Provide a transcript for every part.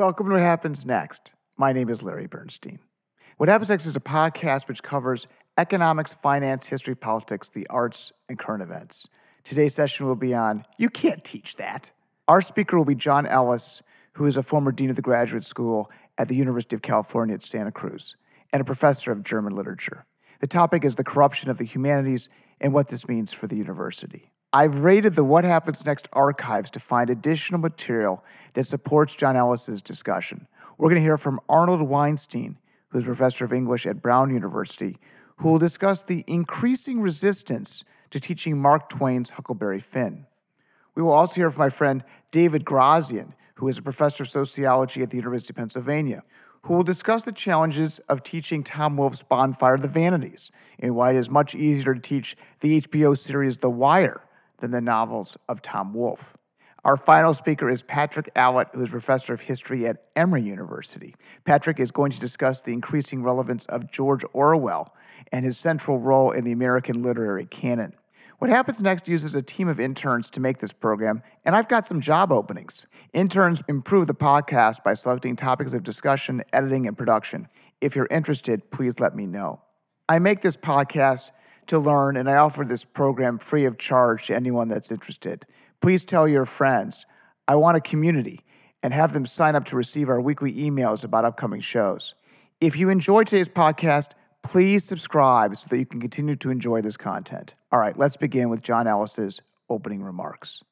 Welcome to What Happens Next. My name is Larry Bernstein. What Happens Next is a podcast which covers economics, finance, history, politics, the arts, and current events. Today's session will be on You Can't Teach That. Our speaker will be John Ellis, who is a former dean of the graduate school at the University of California at Santa Cruz and a professor of German literature. The topic is the corruption of the humanities and what this means for the university. I've raided the What Happens Next archives to find additional material that supports John Ellis's discussion. We're going to hear from Arnold Weinstein, who's professor of English at Brown University, who will discuss the increasing resistance to teaching Mark Twain's Huckleberry Finn. We will also hear from my friend David Grazian, who is a professor of sociology at the University of Pennsylvania, who will discuss the challenges of teaching Tom Wolfe's Bonfire of the Vanities and why it is much easier to teach the HBO series The Wire than the novels of Tom Wolfe. Our final speaker is Patrick Allitt, who is professor of history at Emory University. Patrick is going to discuss the increasing relevance of George Orwell and his central role in the American literary canon. What Happens Next uses a team of interns to make this program, and I've got some job openings. Interns improve the podcast by selecting topics of discussion, editing, and production. If you're interested, please let me know. I make this podcast to learn, and I offer this program free of charge to anyone that's interested. Please tell your friends. I want a community and have them sign up to receive our weekly emails about upcoming shows. If you enjoyed today's podcast, please subscribe so that you can continue to enjoy this content. All right, let's begin with John Ellis's opening remarks.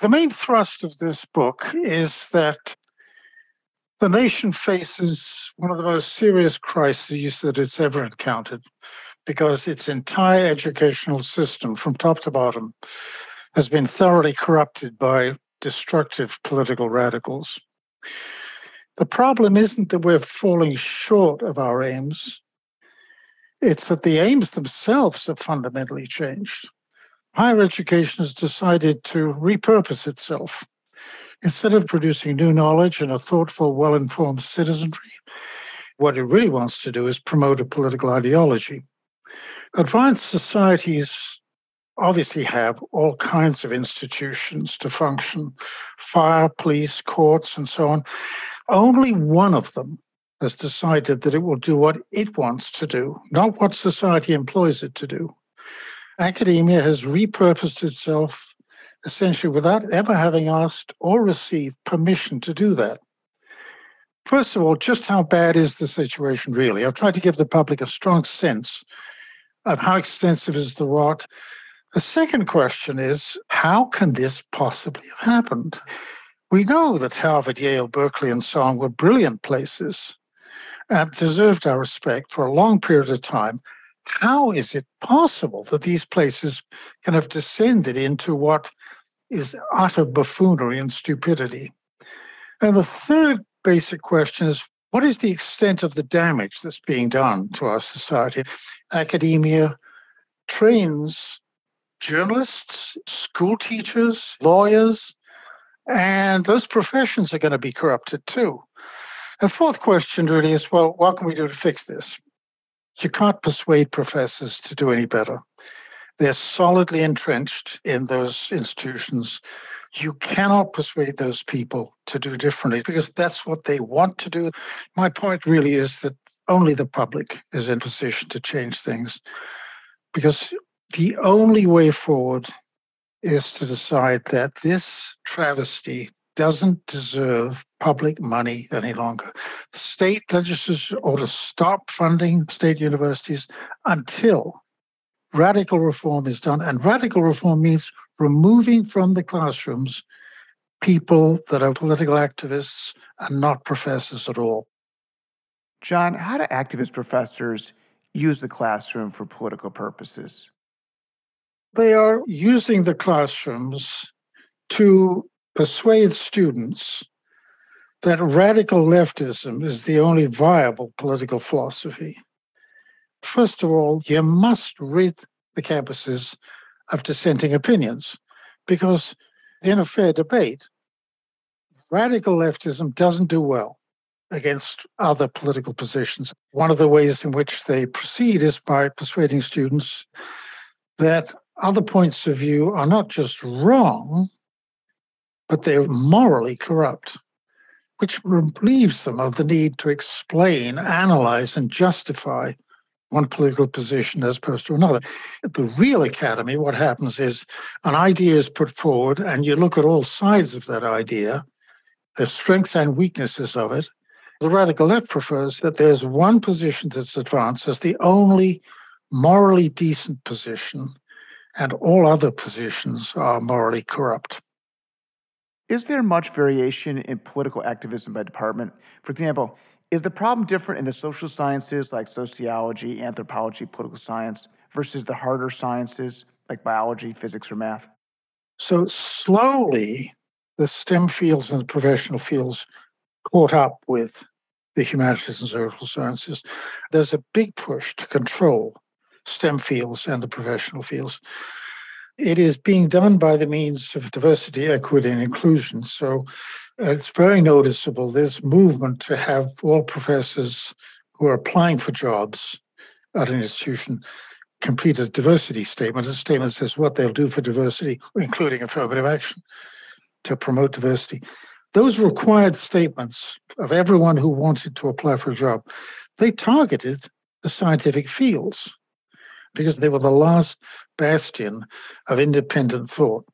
The main thrust of this book is that the nation faces one of the most serious crises that it's ever encountered because its entire educational system, from top to bottom, has been thoroughly corrupted by destructive political radicals. The problem isn't that we're falling short of our aims, it's that the aims themselves have fundamentally changed. Higher education has decided to repurpose itself. Instead of producing new knowledge and a thoughtful, well informed citizenry, what it really wants to do is promote a political ideology. Advanced societies obviously have all kinds of institutions to function fire, police, courts, and so on. Only one of them has decided that it will do what it wants to do, not what society employs it to do. Academia has repurposed itself essentially without ever having asked or received permission to do that. First of all, just how bad is the situation really? I've tried to give the public a strong sense of how extensive is the rot. The second question is how can this possibly have happened? We know that Harvard, Yale, Berkeley, and so on were brilliant places and deserved our respect for a long period of time. How is it possible that these places can have descended into what is utter buffoonery and stupidity? And the third basic question is what is the extent of the damage that's being done to our society? Academia trains journalists, school teachers, lawyers, and those professions are going to be corrupted too. The fourth question really is well, what can we do to fix this? You can't persuade professors to do any better. They're solidly entrenched in those institutions you cannot persuade those people to do differently because that's what they want to do. My point really is that only the public is in position to change things because the only way forward is to decide that this travesty doesn't deserve public money any longer. State legislatures ought to stop funding state universities until radical reform is done. And radical reform means removing from the classrooms people that are political activists and not professors at all. John, how do activist professors use the classroom for political purposes? They are using the classrooms to persuade students that radical leftism is the only viable political philosophy. First of all, you must rid the campuses of dissenting opinions. Because in a fair debate, radical leftism doesn't do well against other political positions. One of the ways in which they proceed is by persuading students that other points of view are not just wrong, but they're morally corrupt. which relieves them of the need to explain, analyze, and justify one political position as opposed to another. At the real academy, what happens is an idea is put forward, and you look at all sides of that idea, the strengths and weaknesses of it. The radical left prefers that there's one position that's advanced as the only morally decent position, and all other positions are morally corrupt. Is there much variation in political activism by department? For example, is the problem different in the social sciences like sociology, anthropology, political science versus the harder sciences like biology, physics, or math? So slowly, the STEM fields and the professional fields caught up with the humanities and social sciences. There's a big push to control STEM fields and the professional fields. It is being done by the means of diversity, equity, and inclusion. So uh, it's very noticeable this movement to have all professors who are applying for jobs at an institution complete a diversity statement. A statement says what they'll do for diversity, including affirmative action to promote diversity. Those required statements of everyone who wanted to apply for a job, they targeted the scientific fields because they were the last bastion of independent thought.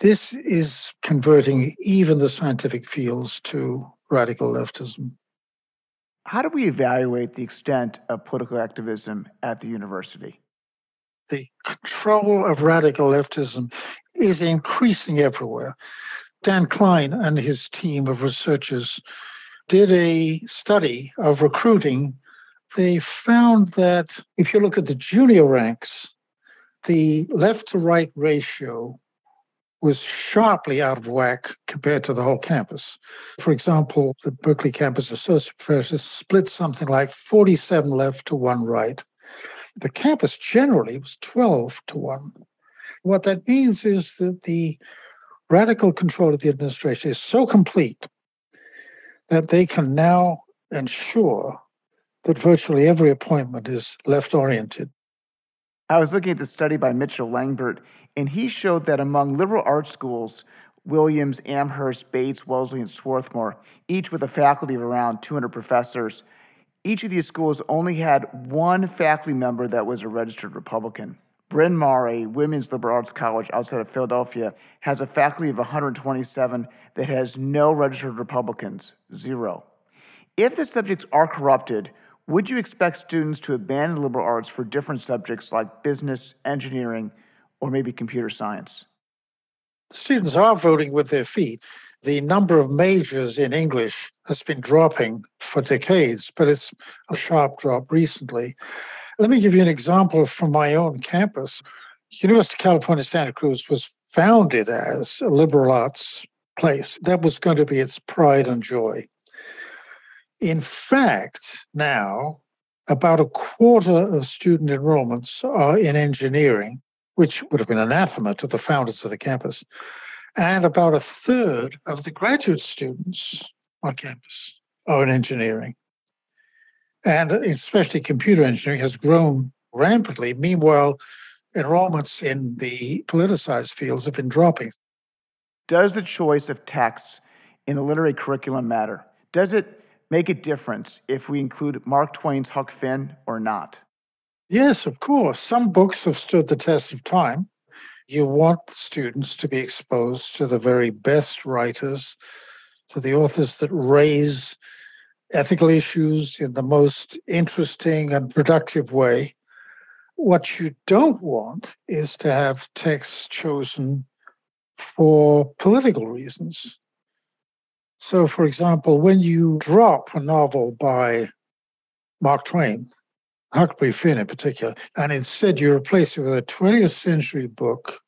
This is converting even the scientific fields to radical leftism. How do we evaluate the extent of political activism at the university? The control of radical leftism is increasing everywhere. Dan Klein and his team of researchers did a study of recruiting. They found that if you look at the junior ranks, the left to right ratio was sharply out of whack compared to the whole campus. For example, the Berkeley campus associate professors split something like 47 left to one right. The campus generally was 12 to 1. What that means is that the radical control of the administration is so complete that they can now ensure that virtually every appointment is left oriented. I was looking at the study by Mitchell Langbert, and he showed that among liberal arts schools, Williams, Amherst, Bates, Wellesley, and Swarthmore, each with a faculty of around 200 professors, each of these schools only had one faculty member that was a registered Republican. Bryn Mawr, a women's liberal arts college outside of Philadelphia, has a faculty of 127 that has no registered Republicans, zero. If the subjects are corrupted, would you expect students to abandon liberal arts for different subjects like business, engineering, or maybe computer science? Students are voting with their feet. The number of majors in English has been dropping for decades, but it's a sharp drop recently. Let me give you an example from my own campus. University of California, Santa Cruz was founded as a liberal arts place. That was going to be its pride and joy. In fact, now about a quarter of student enrollments are in engineering, which would have been anathema to the founders of the campus. And about a third of the graduate students on campus are in engineering. And especially computer engineering has grown rampantly. Meanwhile, enrollments in the politicized fields have been dropping. Does the choice of texts in the literary curriculum matter? Does it make a difference if we include Mark Twain's Huck Finn or not? Yes, of course. Some books have stood the test of time. You want students to be exposed to the very best writers, to the authors that raise ethical issues in the most interesting and productive way. What you don't want is to have texts chosen for political reasons. So, for example, when you drop a novel by Mark Twain, Huckleberry Finn in particular, and instead you replace it with a 20th century book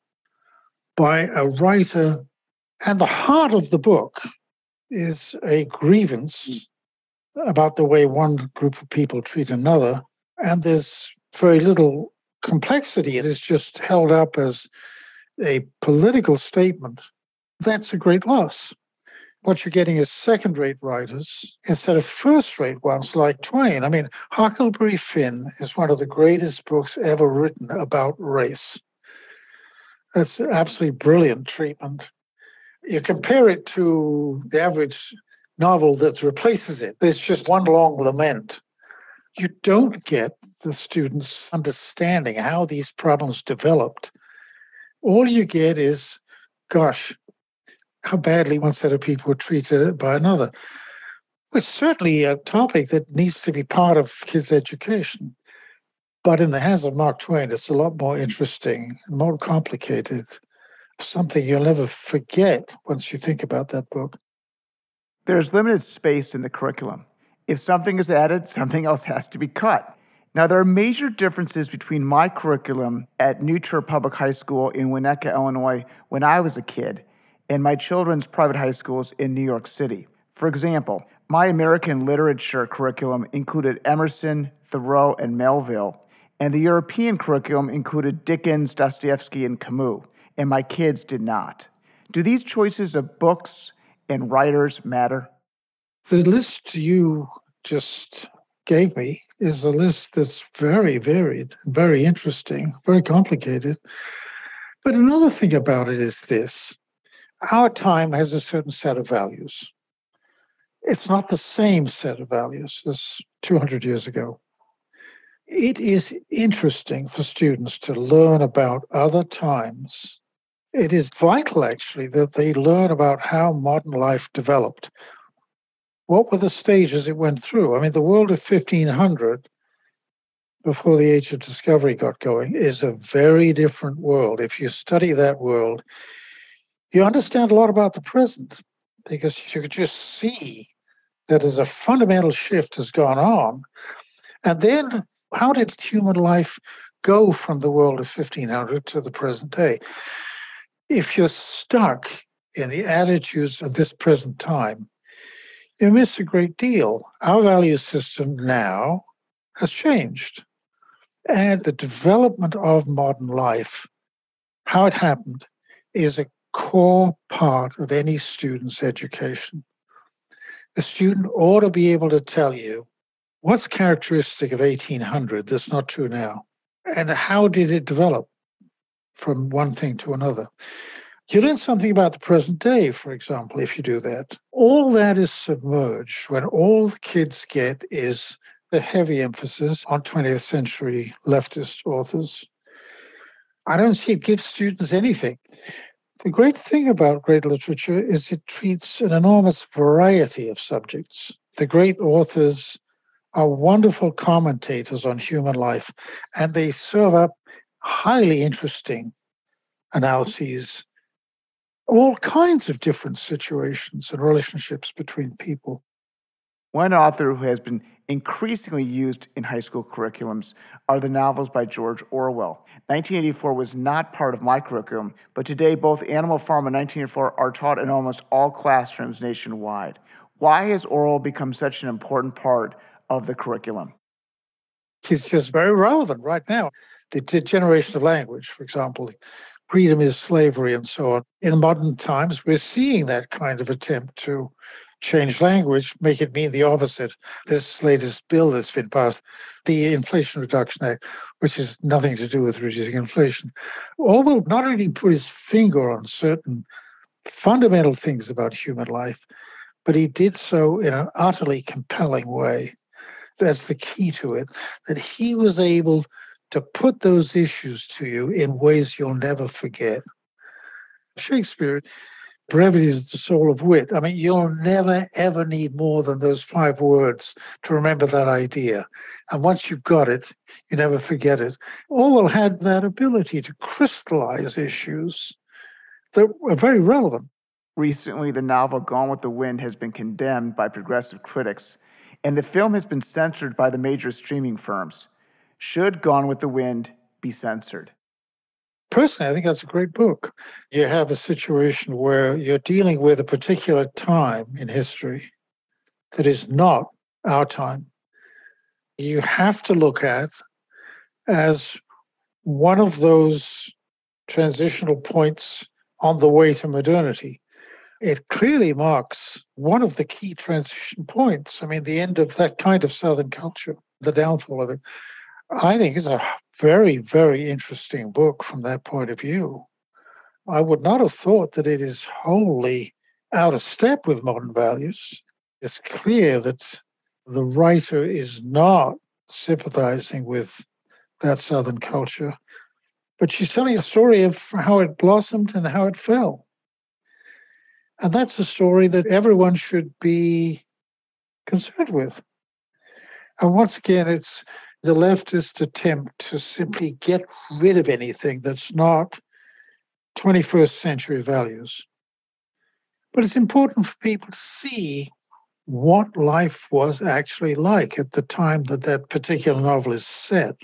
by a writer, and the heart of the book is a grievance hmm. about the way one group of people treat another, and there's very little complexity. It is just held up as a political statement. That's a great loss what you're getting is second rate writers instead of first rate ones like Twain. I mean, Huckleberry Finn is one of the greatest books ever written about race. That's absolutely brilliant treatment. You compare it to the average novel that replaces it. There's just one long lament. You don't get the students understanding how these problems developed. All you get is, gosh, how badly one set of people are treated by another. It's certainly a topic that needs to be part of kids' education. But in the hands of Mark Twain, it's a lot more interesting, more complicated, something you'll never forget once you think about that book. There's limited space in the curriculum. If something is added, something else has to be cut. Now, there are major differences between my curriculum at New Trier Public High School in Winnetka, Illinois, when I was a kid, and my children's private high schools in New York City. For example, my American literature curriculum included Emerson, Thoreau, and Melville, and the European curriculum included Dickens, Dostoevsky, and Camus, and my kids did not. Do these choices of books and writers matter? The list you just gave me is a list that's very varied, very interesting, very complicated. But another thing about it is this our time has a certain set of values. It's not the same set of values as 200 years ago. It is interesting for students to learn about other times. It is vital, actually, that they learn about how modern life developed. What were the stages it went through? I mean, the world of 1500, before the age of discovery got going, is a very different world. If you study that world, you understand a lot about the present because you could just see that as a fundamental shift has gone on. And then how did human life go from the world of 1500 to the present day? If you're stuck in the attitudes of this present time, you miss a great deal. Our value system now has changed. And the development of modern life, how it happened, is a core part of any student's education a student ought to be able to tell you what's characteristic of 1800 that's not true now, and how did it develop from one thing to another. You learn something about the present day, for example, if you do that. All that is submerged when all the kids get is the heavy emphasis on 20th century leftist authors. I don't see it gives students anything. The great thing about great literature is it treats an enormous variety of subjects. The great authors are wonderful commentators on human life, and they serve up highly interesting analyses, all kinds of different situations and relationships between people. One author who has been increasingly used in high school curriculums are the novels by George Orwell. 1984 was not part of my curriculum, but today both Animal Farm and 1984 are taught in almost all classrooms nationwide. Why has Orwell become such an important part of the curriculum? It's just very relevant right now. The degeneration of language, for example, freedom is slavery, and so on. In modern times, we're seeing that kind of attempt to change language, make it mean the opposite. This latest bill that's been passed, the Inflation Reduction Act, which has nothing to do with reducing inflation, Orwell not only put his finger on certain fundamental things about human life, but he did so in an utterly compelling way. That's the key to it, that he was able to put those issues to you in ways you'll never forget. Shakespeare brevity is the soul of wit. I mean, you'll never, ever need more than those five words to remember that idea. And once you've got it, you never forget it. Orwell had that ability to crystallize issues that were very relevant. Recently, the novel Gone with the Wind has been condemned by progressive critics, and the film has been censored by the major streaming firms. Should Gone with the Wind be censored? Personally, I think that's a great book. You have a situation where you're dealing with a particular time in history that is not our time. You have to look at as one of those transitional points on the way to modernity. It clearly marks one of the key transition points. I mean, the end of that kind of Southern culture, the downfall of it. I think it's a very, very interesting book from that point of view. I would not have thought that it is wholly out of step with modern values. it's clear that the writer is not sympathizing with that Southern culture, but she's telling a story of how it blossomed and how it fell. And that's a story that everyone should be concerned with. And once again, it's the leftist attempt to simply get rid of anything that's not 21st century values. But it's important for people to see what life was actually like at the time that that particular novel is set.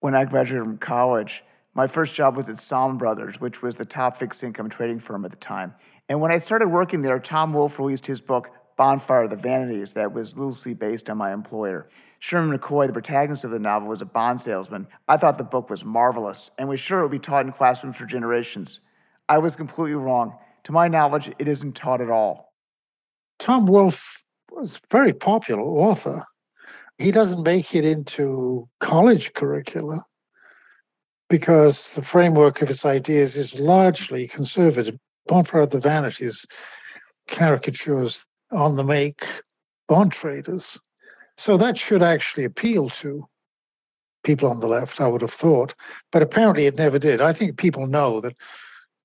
When I graduated from college, my first job was at Salomon Brothers, which was the top fixed income trading firm at the time. And when I started working there, Tom Wolfe released his book, Bonfire of the Vanities, that was loosely based on my employer. Sherman McCoy, the protagonist of the novel, was a bond salesman. I thought the book was marvelous and was sure it would be taught in classrooms for generations. I was completely wrong. To my knowledge, it isn't taught at all. Tom Wolfe was a very popular author. He doesn't make it into college curricula because the framework of his ideas is largely conservative. Bonfire of the Vanities caricatures on the make bond traders. So that should actually appeal to people on the left, I would have thought. But apparently it never did. I think people know that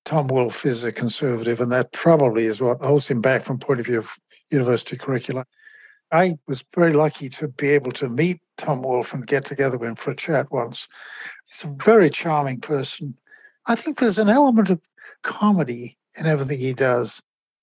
Tom Wolfe is a conservative, and that probably is what holds him back from point of view of university curricula. I was very lucky to be able to meet Tom Wolfe and get together with him for a chat once. He's a very charming person. I think there's an element of comedy in everything he does.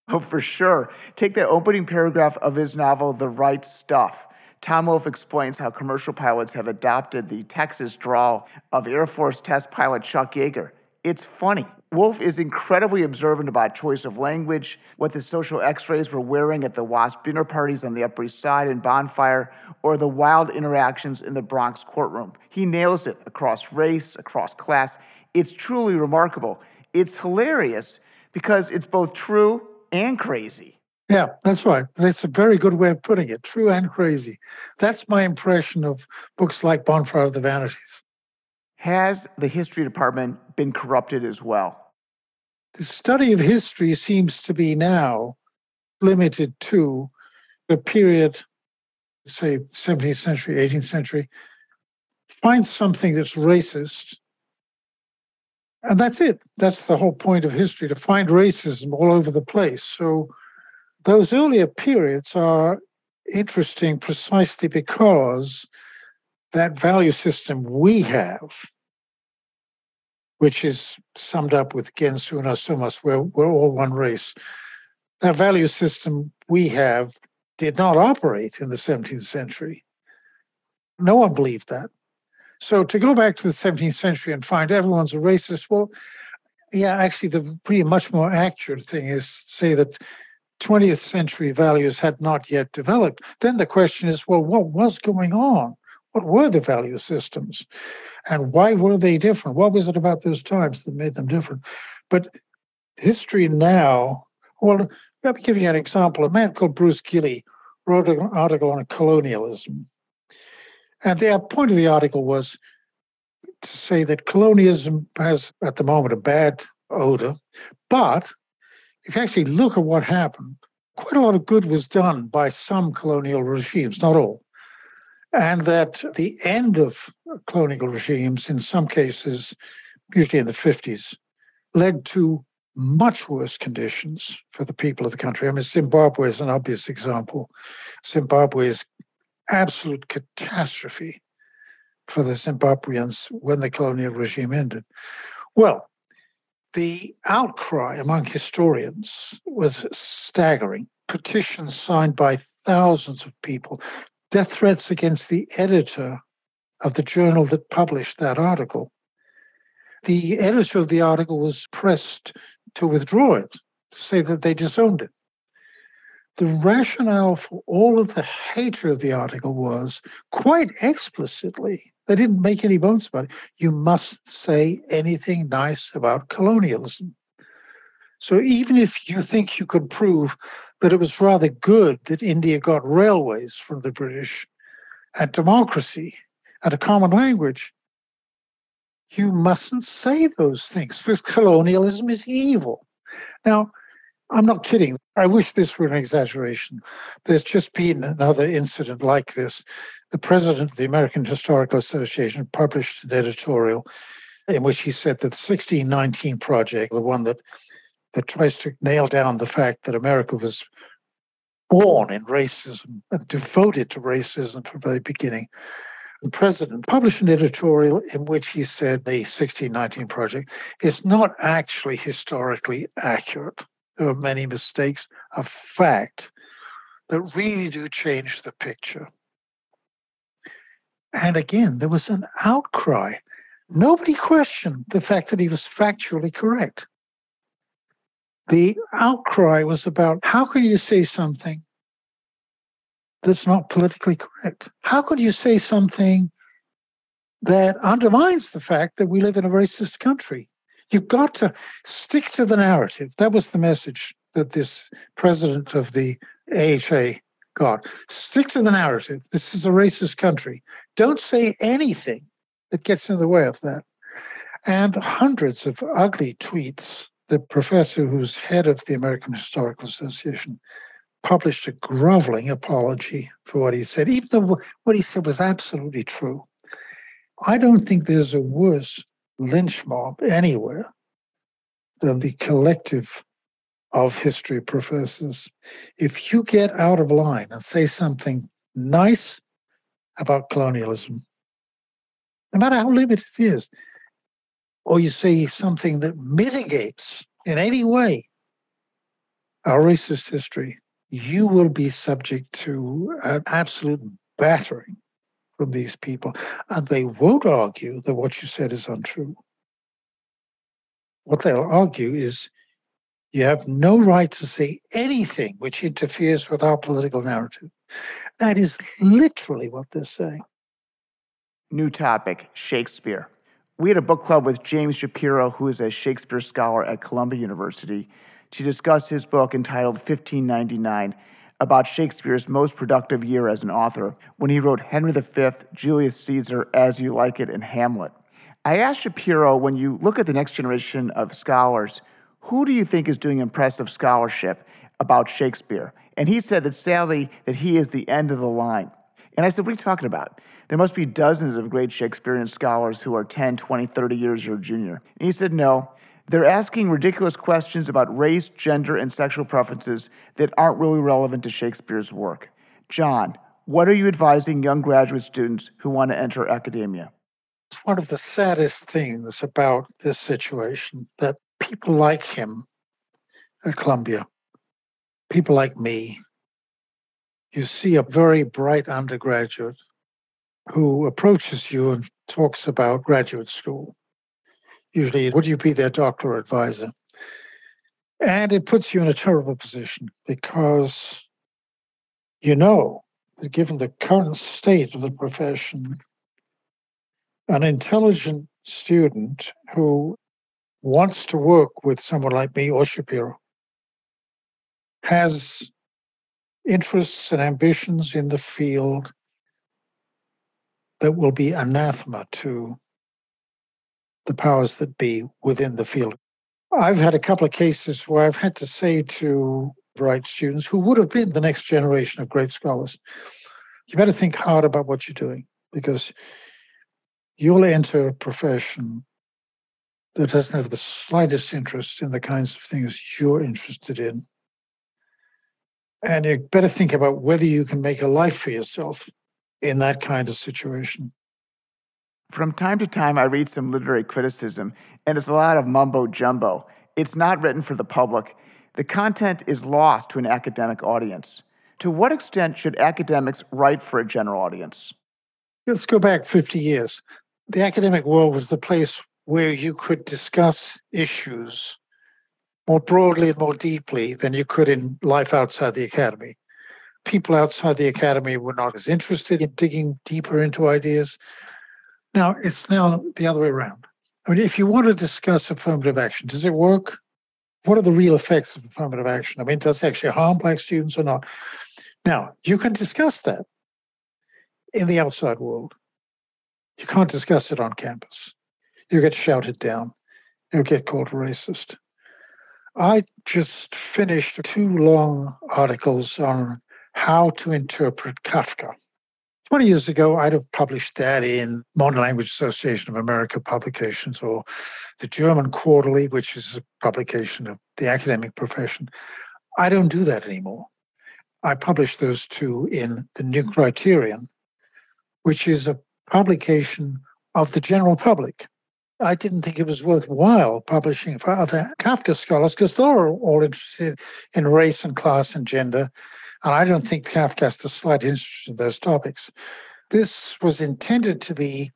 Oh, for sure. Take the opening paragraph of his novel, The Right Stuff. Tom Wolfe explains how commercial pilots have adopted the Texas drawl of Air Force test pilot Chuck Yeager. It's funny. Wolfe is incredibly observant about choice of language, what the social x-rays were wearing at the WASP dinner parties on the Upper East Side and Bonfire, or the wild interactions in the Bronx courtroom. He nails it across race, across class. It's truly remarkable. It's hilarious because it's both true and crazy. Yeah, that's right. That's a very good way of putting it. True and crazy. That's my impression of books like Bonfire of the Vanities. Has the history department been corrupted as well? The study of history seems to be now limited to the period, say 17th century, 18th century. Find something that's racist, and that's it. That's the whole point of history to find racism all over the place. So those earlier periods are interesting precisely because that value system we have, which is summed up with gens una sumus, we're, we're all one race. That value system we have did not operate in the 17th century. No one believed that. So to go back to the 17th century and find everyone's a racist, well, yeah, actually, the pretty much more accurate thing is to say that 20th century values had not yet developed. Then the question is, well, what was going on? What were the value systems? And why were they different? What was it about those times that made them different? But history now, well, let me give you an example. A man called Bruce Gilley wrote an article on colonialism. And the point of the article was to say that colonialism has, at the moment, a bad odor. But if you actually look at what happened, quite a lot of good was done by some colonial regimes, not all and that the end of colonial regimes, in some cases, usually in the 50s, led to much worse conditions for the people of the country. I mean, Zimbabwe is an obvious example. Zimbabwe is absolute catastrophe for the Zimbabweans when the colonial regime ended. Well, the outcry among historians was staggering. Petitions signed by thousands of people death threats against the editor of the journal that published that article. The editor of the article was pressed to withdraw it, to say that they disowned it. The rationale for all of the hatred of the article was quite explicitly, they didn't make any bones about it. You must say anything nice about colonialism. So even if you think you could prove that it was rather good that India got railways from the British and democracy and a common language. You mustn't say those things because colonialism is evil. Now, I'm not kidding. I wish this were an exaggeration. There's just been another incident like this. The president of the American Historical Association published an editorial in which he said that the 1619 project, the one that that tries to nail down the fact that America was born in racism and devoted to racism from the very beginning. The president published an editorial in which he said the 1619 project is not actually historically accurate. There are many mistakes of fact that really do change the picture. And again, there was an outcry. Nobody questioned the fact that he was factually correct. The outcry was about how could you say something that's not politically correct? How could you say something that undermines the fact that we live in a racist country? You've got to stick to the narrative. That was the message that this president of the AHA got. Stick to the narrative. This is a racist country. Don't say anything that gets in the way of that. And hundreds of ugly tweets. The professor who's head of the American Historical Association published a groveling apology for what he said, even though what he said was absolutely true. I don't think there's a worse lynch mob anywhere than the collective of history professors. If you get out of line and say something nice about colonialism, no matter how limited it is, or you say something that mitigates in any way our racist history, you will be subject to an absolute battering from these people. And they won't argue that what you said is untrue. What they'll argue is you have no right to say anything which interferes with our political narrative. That is literally what they're saying. New topic Shakespeare. We had a book club with James Shapiro, who is a Shakespeare scholar at Columbia University, to discuss his book entitled 1599 about Shakespeare's most productive year as an author when he wrote Henry V, Julius Caesar, As You Like It, and Hamlet. I asked Shapiro when you look at the next generation of scholars, who do you think is doing impressive scholarship about Shakespeare? And he said that sadly that he is the end of the line. And I said, What are you talking about? There must be dozens of great Shakespearean scholars who are 10, 20, 30 years your junior. And he said, No, they're asking ridiculous questions about race, gender, and sexual preferences that aren't really relevant to Shakespeare's work. John, what are you advising young graduate students who want to enter academia? It's one of the saddest things about this situation that people like him at Columbia, people like me, you see a very bright undergraduate who approaches you and talks about graduate school. Usually, would you be their doctoral advisor? And it puts you in a terrible position because you know that given the current state of the profession, an intelligent student who wants to work with someone like me or Shapiro has interests and ambitions in the field that will be anathema to the powers that be within the field. I've had a couple of cases where I've had to say to bright students who would have been the next generation of great scholars, you better think hard about what you're doing because you'll enter a profession that doesn't have the slightest interest in the kinds of things you're interested in. And you better think about whether you can make a life for yourself in that kind of situation. From time to time, I read some literary criticism, and it's a lot of mumbo jumbo. It's not written for the public. The content is lost to an academic audience. To what extent should academics write for a general audience? Let's go back 50 years. The academic world was the place where you could discuss issues more broadly and more deeply than you could in life outside the academy. People outside the academy were not as interested in digging deeper into ideas. Now, it's now the other way around. I mean, if you want to discuss affirmative action, does it work? What are the real effects of affirmative action? I mean, does it actually harm black students or not? Now, you can discuss that in the outside world. You can't discuss it on campus. You get shouted down. You get called racist. I just finished two long articles on how to interpret Kafka. 20 years ago, I'd have published that in Modern Language Association of America publications or the German Quarterly, which is a publication of the academic profession. I don't do that anymore. I publish those two in the New Criterion, which is a publication of the general public. I didn't think it was worthwhile publishing for other Kafka scholars because they're all interested in race and class and gender. And I don't think Kafka has the slight interest in those topics. This was intended to be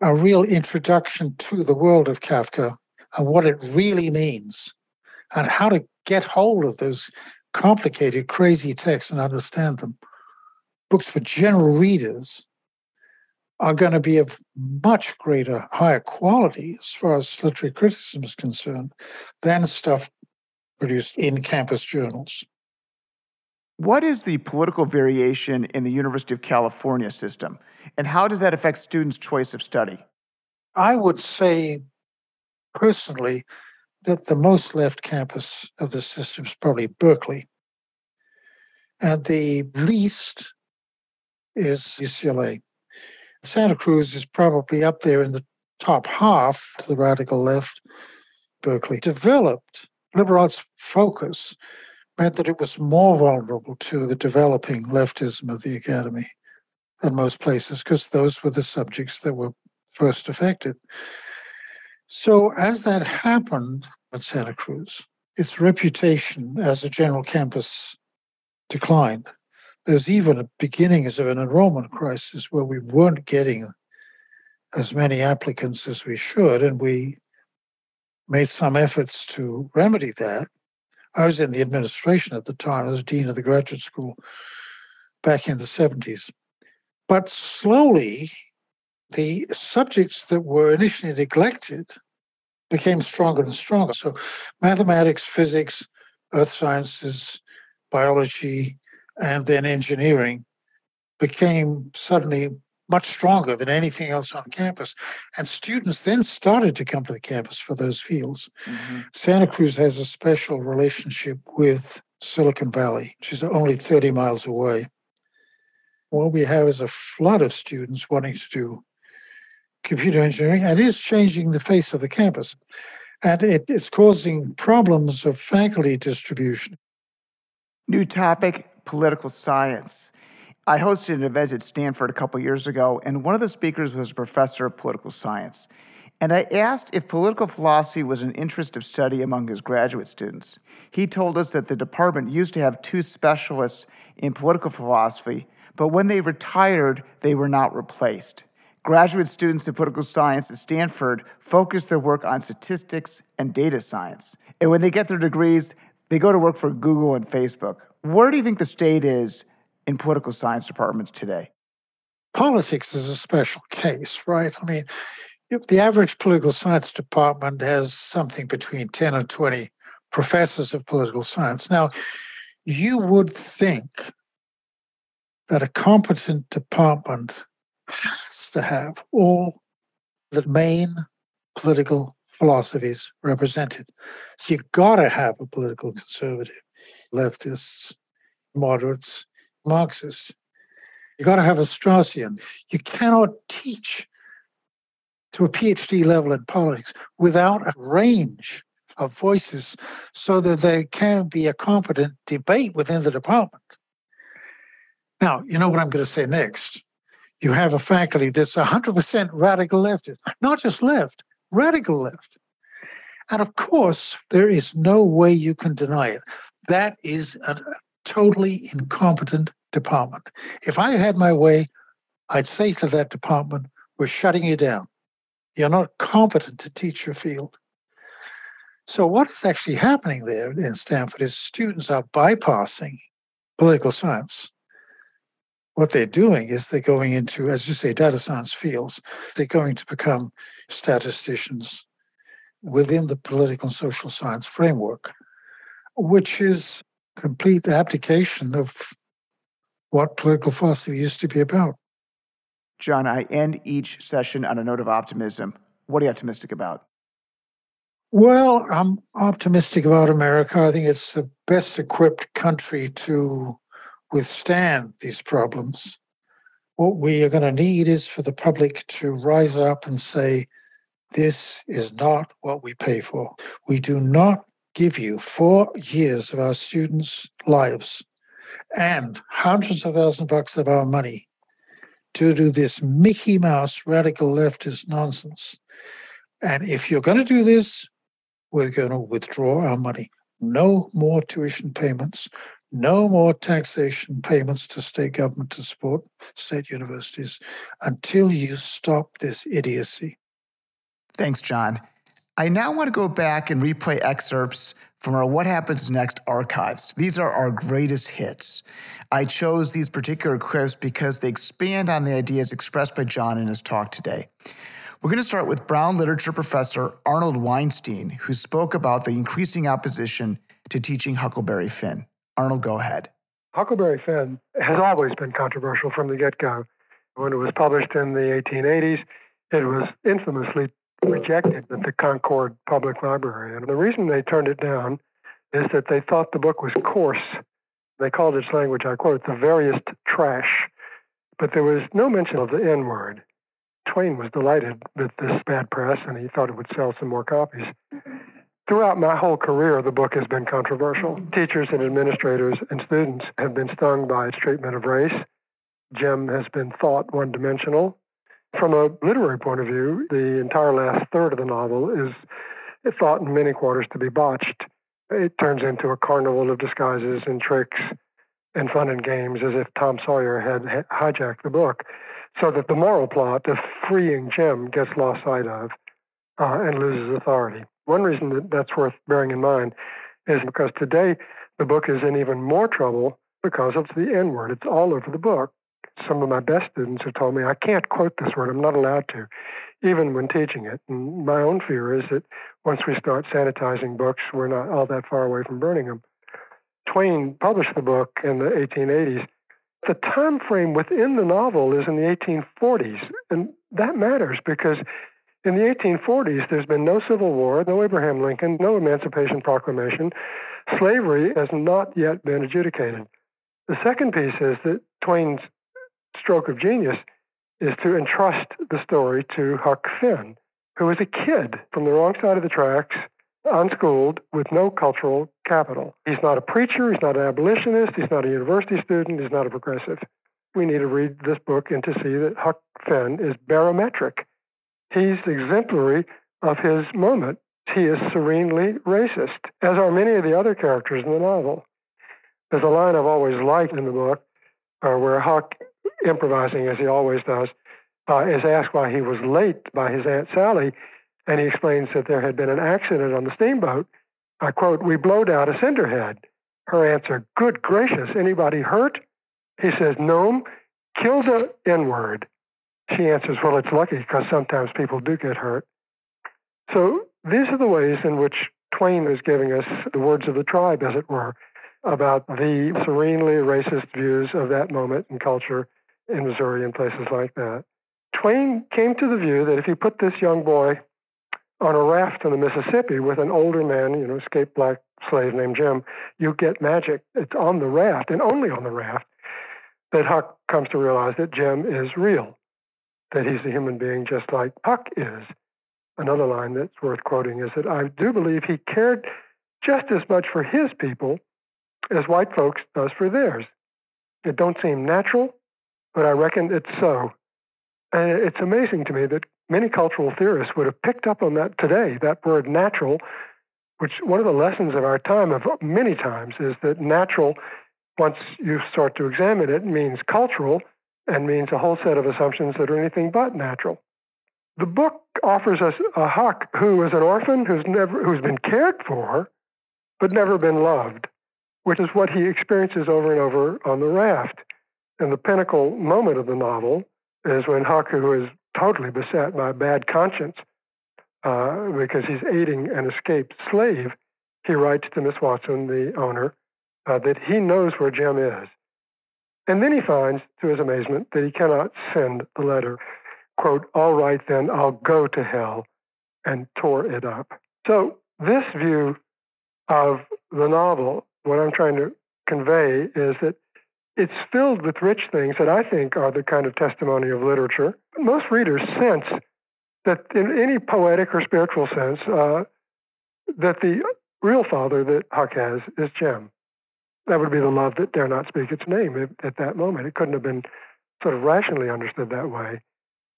a real introduction to the world of Kafka and what it really means and how to get hold of those complicated, crazy texts and understand them. Books for general readers are going to be of much greater, higher quality as far as literary criticism is concerned than stuff produced in campus journals. What is the political variation in the University of California system, and how does that affect students' choice of study? I would say personally that the most left campus of the system is probably Berkeley, and the least is UCLA. Santa Cruz is probably up there in the top half to the radical left. Berkeley developed liberal arts focus meant that it was more vulnerable to the developing leftism of the academy than most places because those were the subjects that were first affected. So, as that happened at Santa Cruz, its reputation as a general campus declined there's even a beginnings of an enrollment crisis where we weren't getting as many applicants as we should, and we made some efforts to remedy that. I was in the administration at the time, I was dean of the graduate school back in the 70s. But slowly, the subjects that were initially neglected became stronger and stronger. So, mathematics, physics, earth sciences, biology, and then engineering became suddenly much stronger than anything else on campus. And students then started to come to the campus for those fields. Mm-hmm. Santa Cruz has a special relationship with Silicon Valley, which is only 30 miles away. What we have is a flood of students wanting to do computer engineering, and it is changing the face of the campus. And it is causing problems of faculty distribution. New topic political science. I hosted an event at Stanford a couple years ago, and one of the speakers was a professor of political science. And I asked if political philosophy was an interest of study among his graduate students. He told us that the department used to have two specialists in political philosophy, but when they retired, they were not replaced. Graduate students in political science at Stanford focus their work on statistics and data science. And when they get their degrees, they go to work for Google and Facebook. Where do you think the state is in political science departments today? Politics is a special case, right? I mean, the average political science department has something between 10 and 20 professors of political science. Now, you would think that a competent department has to have all the main political philosophies represented. You got to have a political conservative leftists, moderates, Marxists. You got to have a Straussian. You cannot teach to a PhD level in politics without a range of voices so that there can be a competent debate within the department. Now, you know what I'm going to say next. You have a faculty that's 100% radical leftist, not just left, radical left. And of course, there is no way you can deny it. That is a totally incompetent department. If I had my way, I'd say to that department, we're shutting you down. You're not competent to teach your field. So, what's actually happening there in Stanford is students are bypassing political science. What they're doing is they're going into, as you say, data science fields. They're going to become statisticians within the political and social science framework which is complete abdication of what political philosophy used to be about. John, I end each session on a note of optimism. What are you optimistic about? Well, I'm optimistic about America. I think it's the best equipped country to withstand these problems. What we are going to need is for the public to rise up and say, this is not what we pay for. We do not give you four years of our students' lives and hundreds of thousands of bucks of our money to do this Mickey Mouse radical leftist nonsense. And if you're going to do this, we're going to withdraw our money. No more tuition payments, no more taxation payments to state government to support state universities until you stop this idiocy. Thanks, John. I now want to go back and replay excerpts from our What Happens Next archives. These are our greatest hits. I chose these particular clips because they expand on the ideas expressed by John in his talk today. We're going to start with Brown literature professor Arnold Weinstein, who spoke about the increasing opposition to teaching Huckleberry Finn. Arnold, go ahead. Huckleberry Finn has always been controversial from the get go. When it was published in the 1880s, it was infamously rejected at the Concord Public Library. And the reason they turned it down is that they thought the book was coarse. They called its language, I quote, the veriest trash. But there was no mention of the N word. Twain was delighted with this bad press and he thought it would sell some more copies. Throughout my whole career, the book has been controversial. Teachers and administrators and students have been stung by its treatment of race. Jim has been thought one-dimensional. From a literary point of view, the entire last third of the novel is thought in many quarters to be botched. It turns into a carnival of disguises and tricks and fun and games as if Tom Sawyer had hijacked the book so that the moral plot of freeing Jim gets lost sight of uh, and loses authority. One reason that that's worth bearing in mind is because today the book is in even more trouble because of the N word. It's all over the book. Some of my best students have told me I can't quote this word. I'm not allowed to, even when teaching it. And my own fear is that once we start sanitizing books, we're not all that far away from burning them. Twain published the book in the 1880s the time frame within the novel is in the 1840s, and that matters because in the 1840s, there's been no Civil War, no Abraham Lincoln, no Emancipation Proclamation. Slavery has not yet been adjudicated. The second piece is that Twain's stroke of genius is to entrust the story to Huck Finn, who was a kid from the wrong side of the tracks unschooled with no cultural capital. He's not a preacher, he's not an abolitionist, he's not a university student, he's not a progressive. We need to read this book and to see that Huck Finn is barometric. He's exemplary of his moment. He is serenely racist, as are many of the other characters in the novel. There's a line I've always liked in the book uh, where Huck, improvising as he always does, uh, is asked why he was late by his Aunt Sally, and he explains that there had been an accident on the steamboat. I quote, we blowed out a cylinder-head. Her answer, good gracious, anybody hurt? He says, no, kill the N-word. She answers, well, it's lucky because sometimes people do get hurt. So these are the ways in which Twain is giving us the words of the tribe, as it were, about the serenely racist views of that moment in culture in Missouri and places like that. Twain came to the view that if you put this young boy on a raft in the Mississippi with an older man, you know, escaped black slave named Jim, you get magic. It's on the raft and only on the raft that Huck comes to realize that Jim is real, that he's a human being just like Huck is. Another line that's worth quoting is that I do believe he cared just as much for his people as white folks does for theirs. It don't seem natural, but I reckon it's so. And it's amazing to me that many cultural theorists would have picked up on that today, that word natural, which one of the lessons of our time of many times is that natural, once you start to examine it, means cultural and means a whole set of assumptions that are anything but natural. The book offers us a Huck who is an orphan who's never who's been cared for, but never been loved, which is what he experiences over and over on the raft. And the pinnacle moment of the novel is when who is totally beset by a bad conscience uh, because he's aiding an escaped slave, he writes to Miss Watson, the owner, uh, that he knows where Jim is. And then he finds, to his amazement, that he cannot send the letter. Quote, all right then, I'll go to hell, and tore it up. So this view of the novel, what I'm trying to convey is that it's filled with rich things that I think are the kind of testimony of literature. Most readers sense that in any poetic or spiritual sense, uh, that the real father that Huck has is Jim. That would be the love that dare not speak its name at that moment. It couldn't have been sort of rationally understood that way.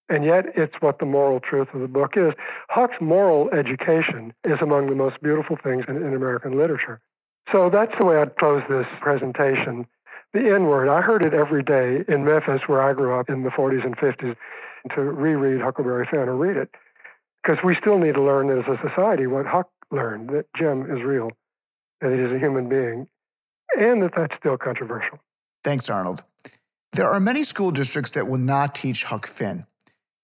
And yet it's what the moral truth of the book is. Huck's moral education is among the most beautiful things in, in American literature. So that's the way I'd close this presentation. The N word, I heard it every day in Memphis where I grew up in the 40s and 50s to reread Huckleberry Finn or read it. Because we still need to learn as a society what Huck learned, that Jim is real, that he is a human being, and that that's still controversial. Thanks, Arnold. There are many school districts that will not teach Huck Finn.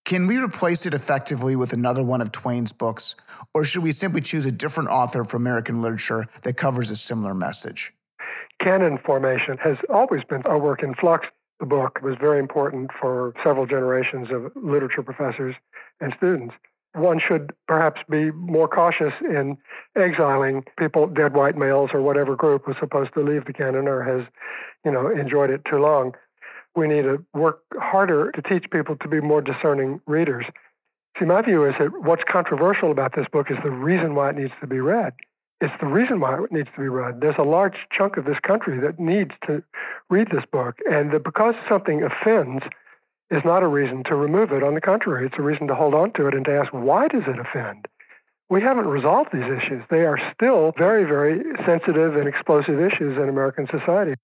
Can we replace it effectively with another one of Twain's books, or should we simply choose a different author for American literature that covers a similar message? Canon formation has always been a work in flux. The book was very important for several generations of literature professors and students. One should perhaps be more cautious in exiling people, dead white males or whatever group was supposed to leave the canon or has, you know, enjoyed it too long we need to work harder to teach people to be more discerning readers. See, my view is that what's controversial about this book is the reason why it needs to be read. It's the reason why it needs to be read. There's a large chunk of this country that needs to read this book, and that because something offends is not a reason to remove it. On the contrary, it's a reason to hold on to it and to ask, why does it offend? We haven't resolved these issues. They are still very, very sensitive and explosive issues in American society.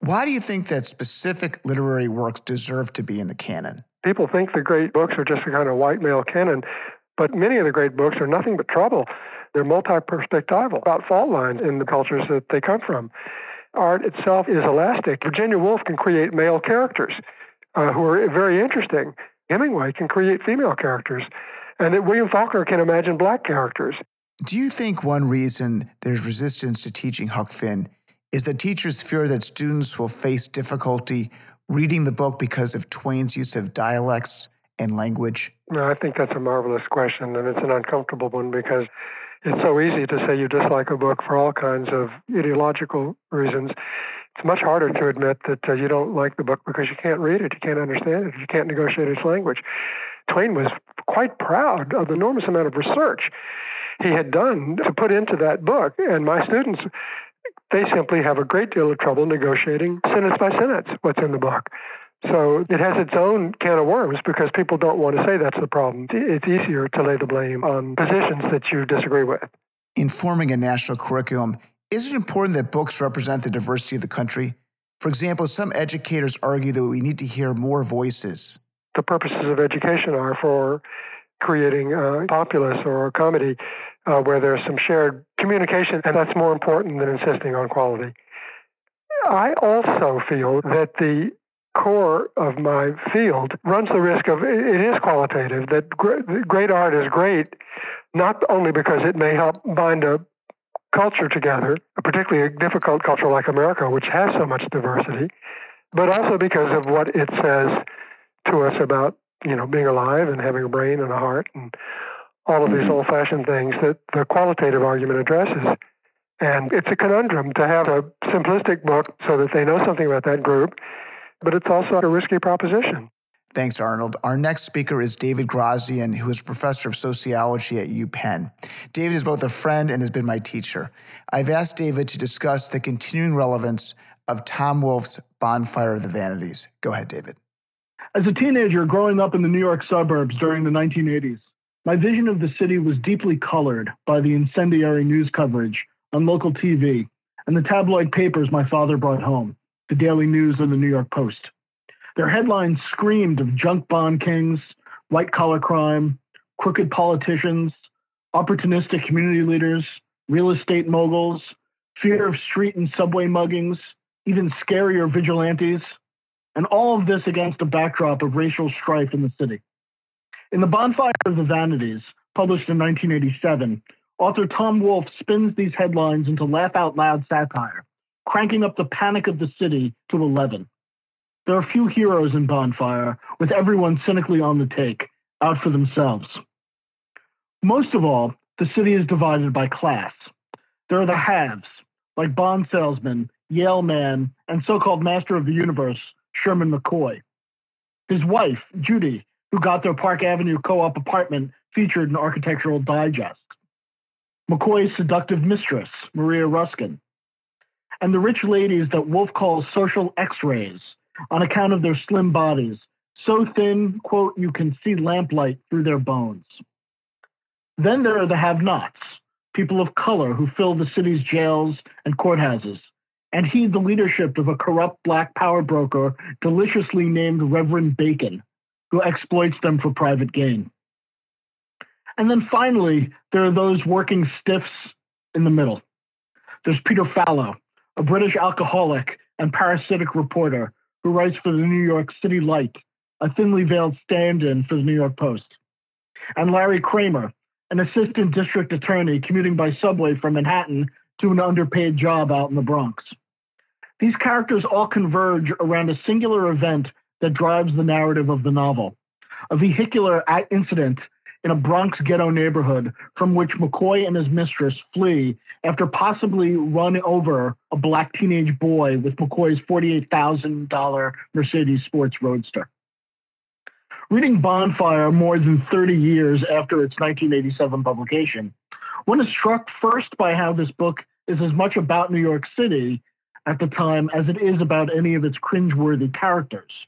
Why do you think that specific literary works deserve to be in the canon? People think the great books are just a kind of white male canon, but many of the great books are nothing but trouble. They're multi-perspectival about fault lines in the cultures that they come from. Art itself is elastic. Virginia Woolf can create male characters uh, who are very interesting. Hemingway can create female characters. And that William Faulkner can imagine black characters. Do you think one reason there's resistance to teaching Huck Finn is that teachers fear that students will face difficulty reading the book because of Twain's use of dialects and language? No, I think that's a marvelous question, and it's an uncomfortable one because it's so easy to say you dislike a book for all kinds of ideological reasons. It's much harder to admit that uh, you don't like the book because you can't read it, you can't understand it, you can't negotiate its language. Twain was quite proud of the enormous amount of research he had done to put into that book, and my students they simply have a great deal of trouble negotiating sentence by sentence what's in the book. So it has its own can of worms because people don't want to say that's the problem. It's easier to lay the blame on positions that you disagree with. In forming a national curriculum, is it important that books represent the diversity of the country? For example, some educators argue that we need to hear more voices. The purposes of education are for creating a populace or a comedy uh, where there's some shared communication, and that's more important than insisting on quality. I also feel that the core of my field runs the risk of it is qualitative, that great art is great not only because it may help bind a culture together, particularly a difficult culture like America, which has so much diversity, but also because of what it says to us about, you know, being alive and having a brain and a heart and all of these mm-hmm. old-fashioned things that the qualitative argument addresses. And it's a conundrum to have a simplistic book so that they know something about that group, but it's also a risky proposition. Thanks, Arnold. Our next speaker is David Grazian, who is professor of sociology at UPenn. David is both a friend and has been my teacher. I've asked David to discuss the continuing relevance of Tom Wolfe's Bonfire of the Vanities. Go ahead, David. As a teenager growing up in the New York suburbs during the 1980s, my vision of the city was deeply colored by the incendiary news coverage on local TV and the tabloid papers my father brought home, the Daily News and the New York Post. Their headlines screamed of junk bond kings, white-collar crime, crooked politicians, opportunistic community leaders, real estate moguls, fear of street and subway muggings, even scarier vigilantes, and all of this against a backdrop of racial strife in the city. In The Bonfire of the Vanities, published in 1987, author Tom Wolfe spins these headlines into laugh-out-loud satire, cranking up the panic of the city to 11. There are few heroes in Bonfire, with everyone cynically on the take, out for themselves. Most of all, the city is divided by class. There are the haves, like bond salesman, Yale man, and so-called master of the universe, Sherman McCoy. His wife, Judy, who got their Park Avenue co-op apartment featured in Architectural Digest. McCoy's seductive mistress, Maria Ruskin. And the rich ladies that Wolfe calls social x-rays on account of their slim bodies, so thin, quote, you can see lamplight through their bones. Then there are the have-nots, people of color who fill the city's jails and courthouses, and heed the leadership of a corrupt black power broker deliciously named Reverend Bacon, who exploits them for private gain. And then finally, there are those working stiffs in the middle. There's Peter Fallow, a British alcoholic and parasitic reporter who writes for the New York City Light, a thinly veiled stand-in for the New York Post. And Larry Kramer, an assistant district attorney commuting by subway from Manhattan to an underpaid job out in the Bronx. These characters all converge around a singular event that drives the narrative of the novel, a vehicular incident in a Bronx ghetto neighborhood from which McCoy and his mistress flee after possibly run over a black teenage boy with McCoy's $48,000 Mercedes Sports Roadster. Reading Bonfire more than 30 years after its 1987 publication, one is struck first by how this book is as much about New York City at the time as it is about any of its cringeworthy characters.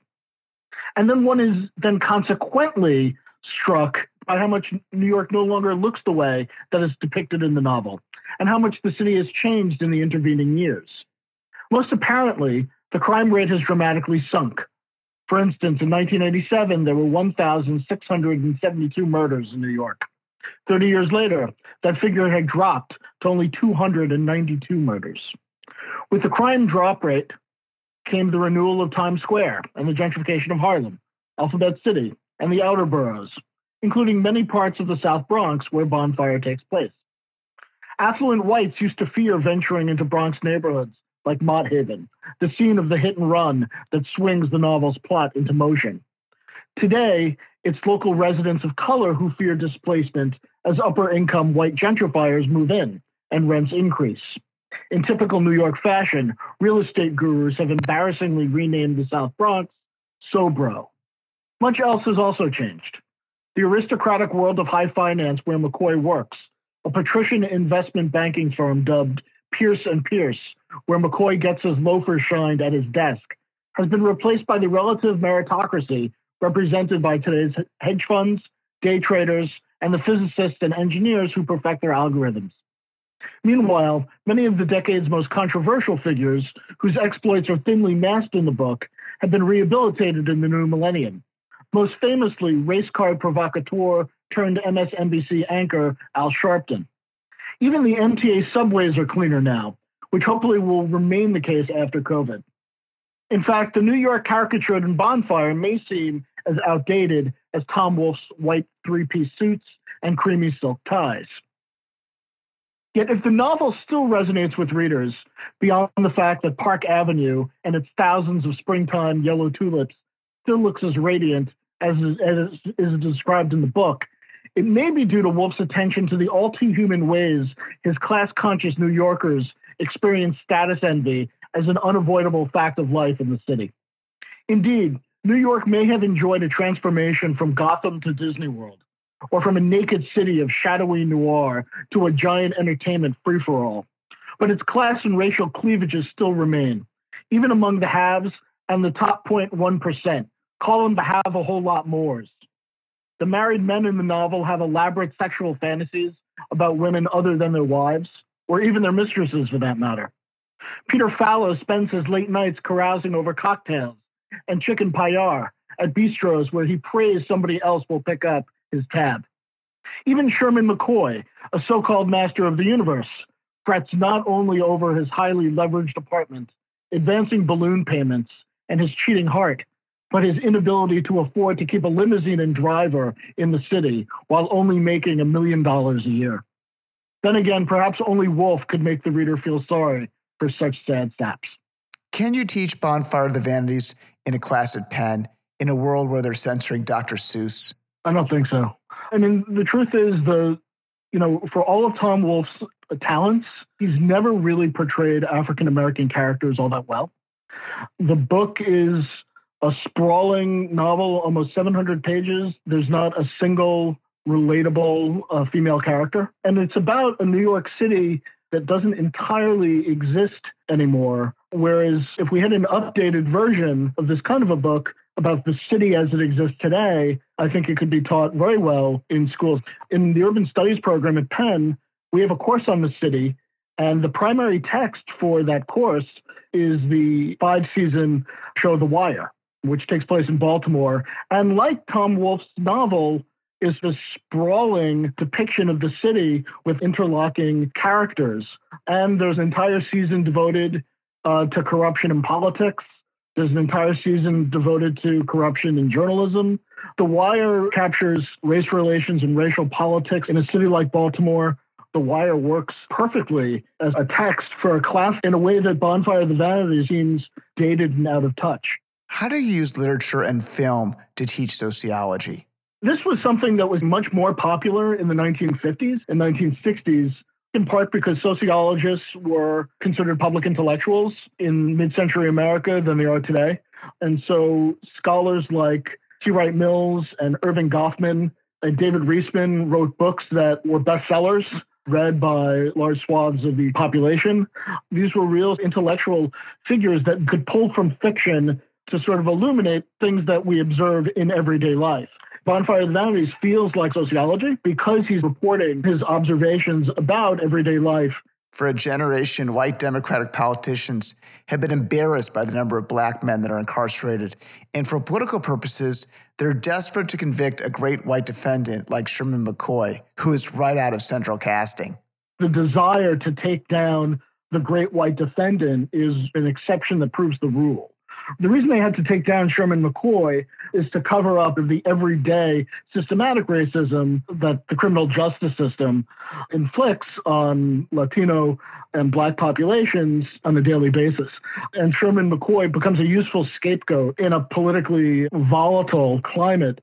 And then one is then consequently struck by how much New York no longer looks the way that is depicted in the novel, and how much the city has changed in the intervening years. Most apparently, the crime rate has dramatically sunk. For instance, in 1987, there were 1,672 murders in New York. 30 years later, that figure had dropped to only 292 murders. With the crime drop rate came the renewal of Times Square and the gentrification of Harlem, Alphabet City, and the outer boroughs, including many parts of the South Bronx where Bonfire takes place. Affluent whites used to fear venturing into Bronx neighborhoods like Mott Haven, the scene of the hit and run that swings the novel's plot into motion. Today, it's local residents of color who fear displacement as upper income white gentrifiers move in and rents increase. In typical New York fashion, real estate gurus have embarrassingly renamed the South Bronx Sobro. Much else has also changed. The aristocratic world of high finance where McCoy works, a patrician investment banking firm dubbed Pierce and Pierce, where McCoy gets his loafers shined at his desk, has been replaced by the relative meritocracy represented by today's hedge funds, day traders, and the physicists and engineers who perfect their algorithms. Meanwhile, many of the decade's most controversial figures, whose exploits are thinly masked in the book, have been rehabilitated in the new millennium. Most famously, race car provocateur turned MSNBC anchor Al Sharpton. Even the MTA subways are cleaner now, which hopefully will remain the case after COVID. In fact, the New York caricatured in Bonfire may seem as outdated as Tom Wolfe's white three-piece suits and creamy silk ties. Yet if the novel still resonates with readers, beyond the fact that Park Avenue and its thousands of springtime yellow tulips still looks as radiant as is, as is described in the book, it may be due to Wolfe's attention to the all too human ways his class conscious New Yorkers experience status envy as an unavoidable fact of life in the city. Indeed, New York may have enjoyed a transformation from Gotham to Disney World, or from a naked city of shadowy noir to a giant entertainment free-for-all. But its class and racial cleavages still remain, even among the haves and the top 0.1%, call them to have a whole lot more. The married men in the novel have elaborate sexual fantasies about women other than their wives, or even their mistresses for that matter. Peter Fallow spends his late nights carousing over cocktails and chicken paillard at bistros where he prays somebody else will pick up his tab. Even Sherman McCoy, a so-called master of the universe, frets not only over his highly leveraged apartment, advancing balloon payments, and his cheating heart, but his inability to afford to keep a limousine and driver in the city while only making a million dollars a year. Then again, perhaps only Wolfe could make the reader feel sorry for such sad saps. Can you teach Bonfire of the Vanities in a class at Penn in a world where they're censoring Dr. Seuss? I don't think so. I mean, the truth is the you know, for all of Tom Wolfe's talents, he's never really portrayed African American characters all that well. The book is a sprawling novel, almost 700 pages. There's not a single relatable uh, female character. And it's about a New York City that doesn't entirely exist anymore. Whereas if we had an updated version of this kind of a book about the city as it exists today, I think it could be taught very well in schools. In the urban studies program at Penn, we have a course on the city, and the primary text for that course is the five season show The Wire, which takes place in Baltimore. And like Tom Wolfe's novel, is the sprawling depiction of the city with interlocking characters. And there's an entire season devoted uh, to corruption in politics. There's an entire season devoted to corruption in journalism. The Wire captures race relations and racial politics in a city like Baltimore. The Wire works perfectly as a text for a class in a way that Bonfire of the Vanities seems dated and out of touch. How do you use literature and film to teach sociology? This was something that was much more popular in the 1950s and 1960s, in part because sociologists were considered public intellectuals in mid-century America than they are today. And so scholars like C. Wright Mills and Erving Goffman and David Riesman wrote books that were bestsellers read by large swaths of the population. These were real intellectual figures that could pull from fiction to sort of illuminate things that we observe in everyday life. Bonfire of the Vanities feels like sociology because he's reporting his observations about everyday life. For a generation, white Democratic politicians have been embarrassed by the number of black men that are incarcerated. And for political purposes, they're desperate to convict a great white defendant like Sherman McCoy, who is right out of central casting. The desire to take down the great white defendant is an exception that proves the rule. The reason they had to take down Sherman McCoy is to cover up the everyday systematic racism that the criminal justice system inflicts on Latino and black populations on a daily basis. And Sherman McCoy becomes a useful scapegoat in a politically volatile climate.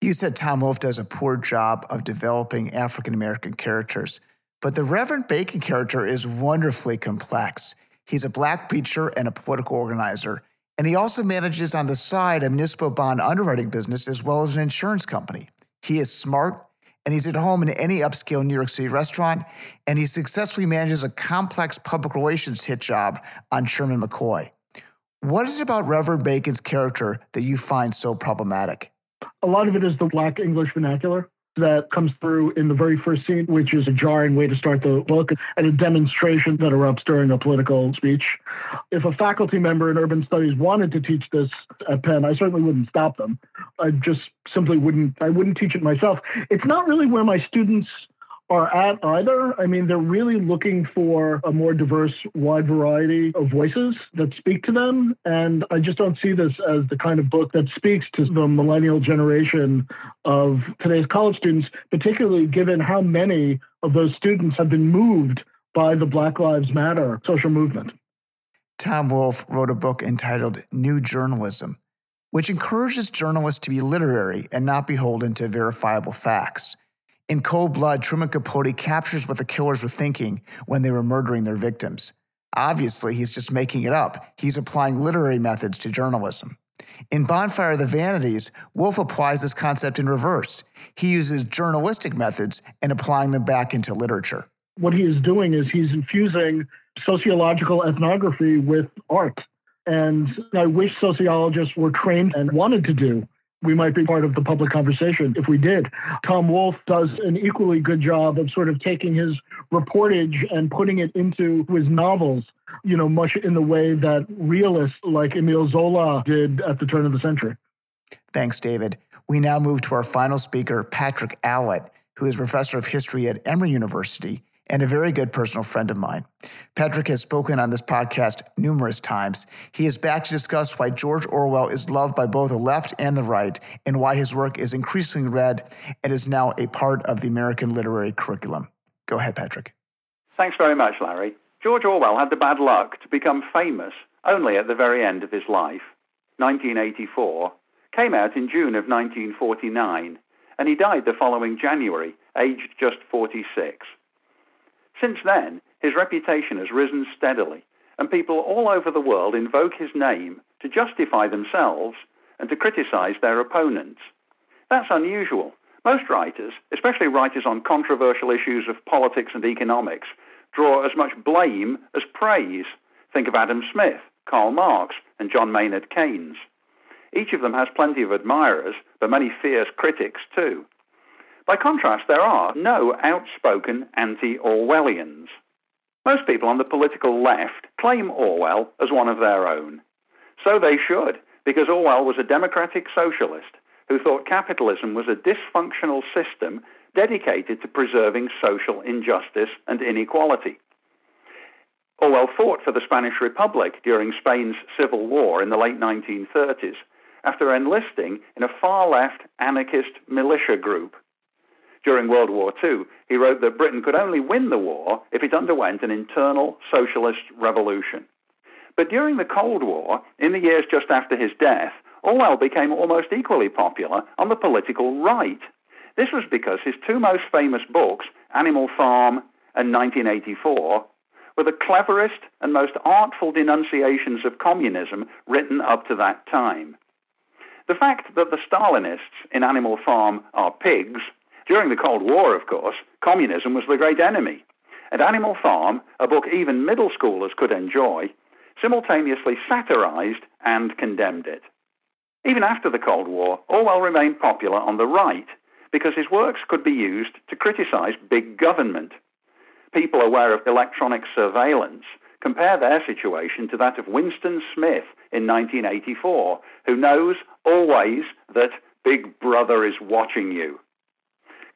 You said Tom Wolfe does a poor job of developing African American characters, but the Reverend Bacon character is wonderfully complex. He's a black preacher and a political organizer and he also manages on the side a municipal bond underwriting business as well as an insurance company. He is smart and he's at home in any upscale New York City restaurant, and he successfully manages a complex public relations hit job on Sherman McCoy. What is it about Reverend Bacon's character that you find so problematic? A lot of it is the Black English vernacular that comes through in the very first scene, which is a jarring way to start the book, and a demonstration that erupts during a political speech. If a faculty member in urban studies wanted to teach this at Penn, I certainly wouldn't stop them. I just simply wouldn't, I wouldn't teach it myself. It's not really where my students are at either. I mean, they're really looking for a more diverse, wide variety of voices that speak to them. And I just don't see this as the kind of book that speaks to the millennial generation of today's college students, particularly given how many of those students have been moved by the Black Lives Matter social movement. Tom Wolfe wrote a book entitled New Journalism, which encourages journalists to be literary and not beholden to verifiable facts. In Cold Blood, Truman Capote captures what the killers were thinking when they were murdering their victims. Obviously, he's just making it up. He's applying literary methods to journalism. In Bonfire of the Vanities, Wolfe applies this concept in reverse. He uses journalistic methods and applying them back into literature. What he is doing is he's infusing sociological ethnography with art. And I wish sociologists were trained and wanted to do we might be part of the public conversation if we did. Tom Wolfe does an equally good job of sort of taking his reportage and putting it into his novels, you know, much in the way that realists like Emile Zola did at the turn of the century. Thanks, David. We now move to our final speaker, Patrick Allitt, who is professor of history at Emory University and a very good personal friend of mine. Patrick has spoken on this podcast numerous times. He is back to discuss why George Orwell is loved by both the left and the right, and why his work is increasingly read and is now a part of the American literary curriculum. Go ahead, Patrick. Thanks very much, Larry. George Orwell had the bad luck to become famous only at the very end of his life. 1984 came out in June of 1949, and he died the following January aged just 46. Since then, his reputation has risen steadily, and people all over the world invoke his name to justify themselves and to criticize their opponents. That's unusual. Most writers, especially writers on controversial issues of politics and economics, draw as much blame as praise. Think of Adam Smith, Karl Marx, and John Maynard Keynes. Each of them has plenty of admirers, but many fierce critics too. By contrast, there are no outspoken anti-Orwellians. Most people on the political left claim Orwell as one of their own. So they should, because Orwell was a democratic socialist who thought capitalism was a dysfunctional system dedicated to preserving social injustice and inequality. Orwell fought for the Spanish Republic during Spain's civil war in the late 1930s after enlisting in a far-left anarchist militia group. During World War II, he wrote that Britain could only win the war if it underwent an internal socialist revolution. But during the Cold War, in the years just after his death, Orwell became almost equally popular on the political right. This was because his two most famous books, Animal Farm and 1984, were the cleverest and most artful denunciations of communism written up to that time. The fact that the Stalinists in Animal Farm are pigs, during the Cold War, of course, communism was the great enemy. And Animal Farm, a book even middle schoolers could enjoy, simultaneously satirized and condemned it. Even after the Cold War, Orwell remained popular on the right because his works could be used to criticize big government. People aware of electronic surveillance compare their situation to that of Winston Smith in 1984, who knows always that Big Brother is watching you.